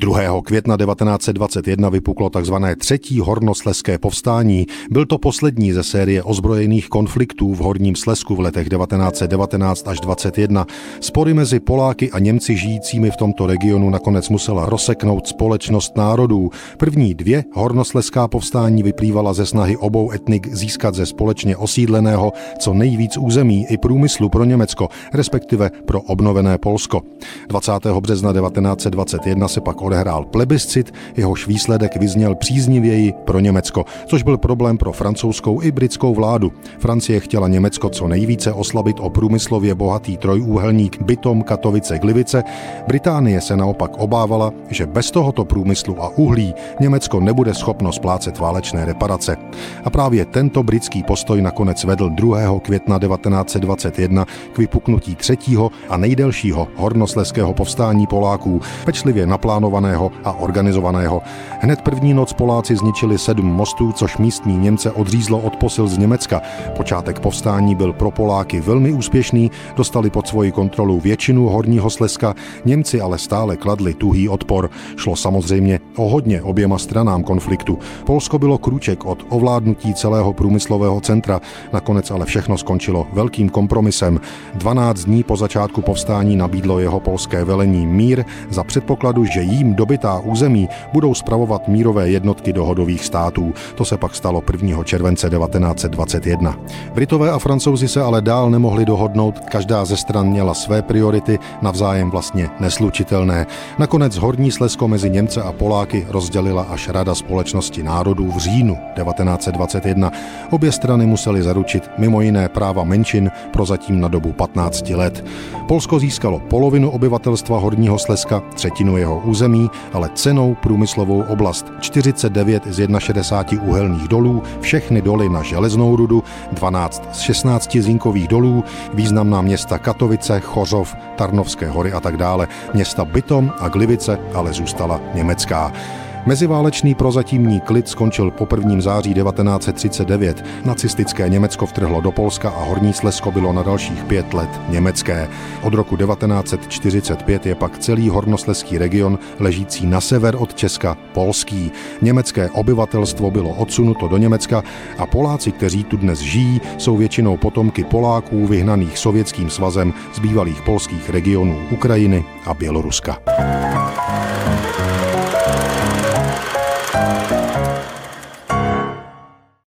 2. května 1921 vypuklo tzv. třetí hornosleské povstání. Byl to poslední ze série ozbrojených konfliktů v Horním Slesku v letech 1919 až 21. Spory mezi Poláky a Němci žijícími v tomto regionu nakonec musela rozseknout společnost národů. První dvě hornosleská povstání vyplývala ze snahy obou etnik získat ze společně osídleného co nejvíc území i průmyslu pro Německo, respektive pro obnovené Polsko. 20. března 1921 se pak odehrál plebiscit, jehož výsledek vyzněl příznivěji pro Německo, což byl problém pro francouzskou i britskou vládu. Francie chtěla Německo co nejvíce oslabit o průmyslově bohatý trojúhelník Bytom, Katovice, Glivice. Británie se naopak obávala, že bez tohoto průmyslu a uhlí Německo nebude schopno splácet válečné reparace. A právě tento britský postoj nakonec vedl 2. května 1921 k vypuknutí třetího a nejdelšího hornosleského povstání Poláků, pečlivě naplánovaného a organizovaného. Hned první noc Poláci zničili sedm mostů, což místní Němce odřízlo od posil z Německa. Počátek povstání byl pro Poláky velmi úspěšný, dostali pod svoji kontrolu většinu Horního Slezska, Němci ale stále kladli tuhý odpor. Šlo samozřejmě o hodně oběma stranám konfliktu. Polsko bylo krůček od ovládnutí celého průmyslového centra, nakonec ale všechno skončilo velkým kompromisem. 12 dní po začátku povstání nabídlo jeho polské velení mír za předpokladu, že jím dobytá území budou spravovat mírové jednotky dohodových států. To se pak stalo 1. července 1921. Britové a francouzi se ale dál nemohli dohodnout, každá ze stran měla své priority, navzájem vlastně neslučitelné. Nakonec Horní Slesko mezi Němce a Poláky rozdělila až Rada společnosti národů v říjnu 1921. Obě strany musely zaručit mimo jiné práva menšin prozatím na dobu 15 let. Polsko získalo polovinu obyvatelstva Horního Slezska, třetinu jeho území, ale cenou průmyslovou oblast. 49 z 61 uhelných dolů, všechny doly na železnou rudu, 12 z 16 zinkových dolů, významná města Katovice, Chořov, Tarnovské hory a tak dále. Města Bytom a Glivice ale zůstala německá. Meziválečný prozatímní klid skončil po 1. září 1939. Nacistické Německo vtrhlo do Polska a Horní Slesko bylo na dalších pět let německé. Od roku 1945 je pak celý hornosleský region ležící na sever od Česka polský. Německé obyvatelstvo bylo odsunuto do Německa a Poláci, kteří tu dnes žijí, jsou většinou potomky Poláků vyhnaných Sovětským svazem z bývalých polských regionů Ukrajiny a Běloruska.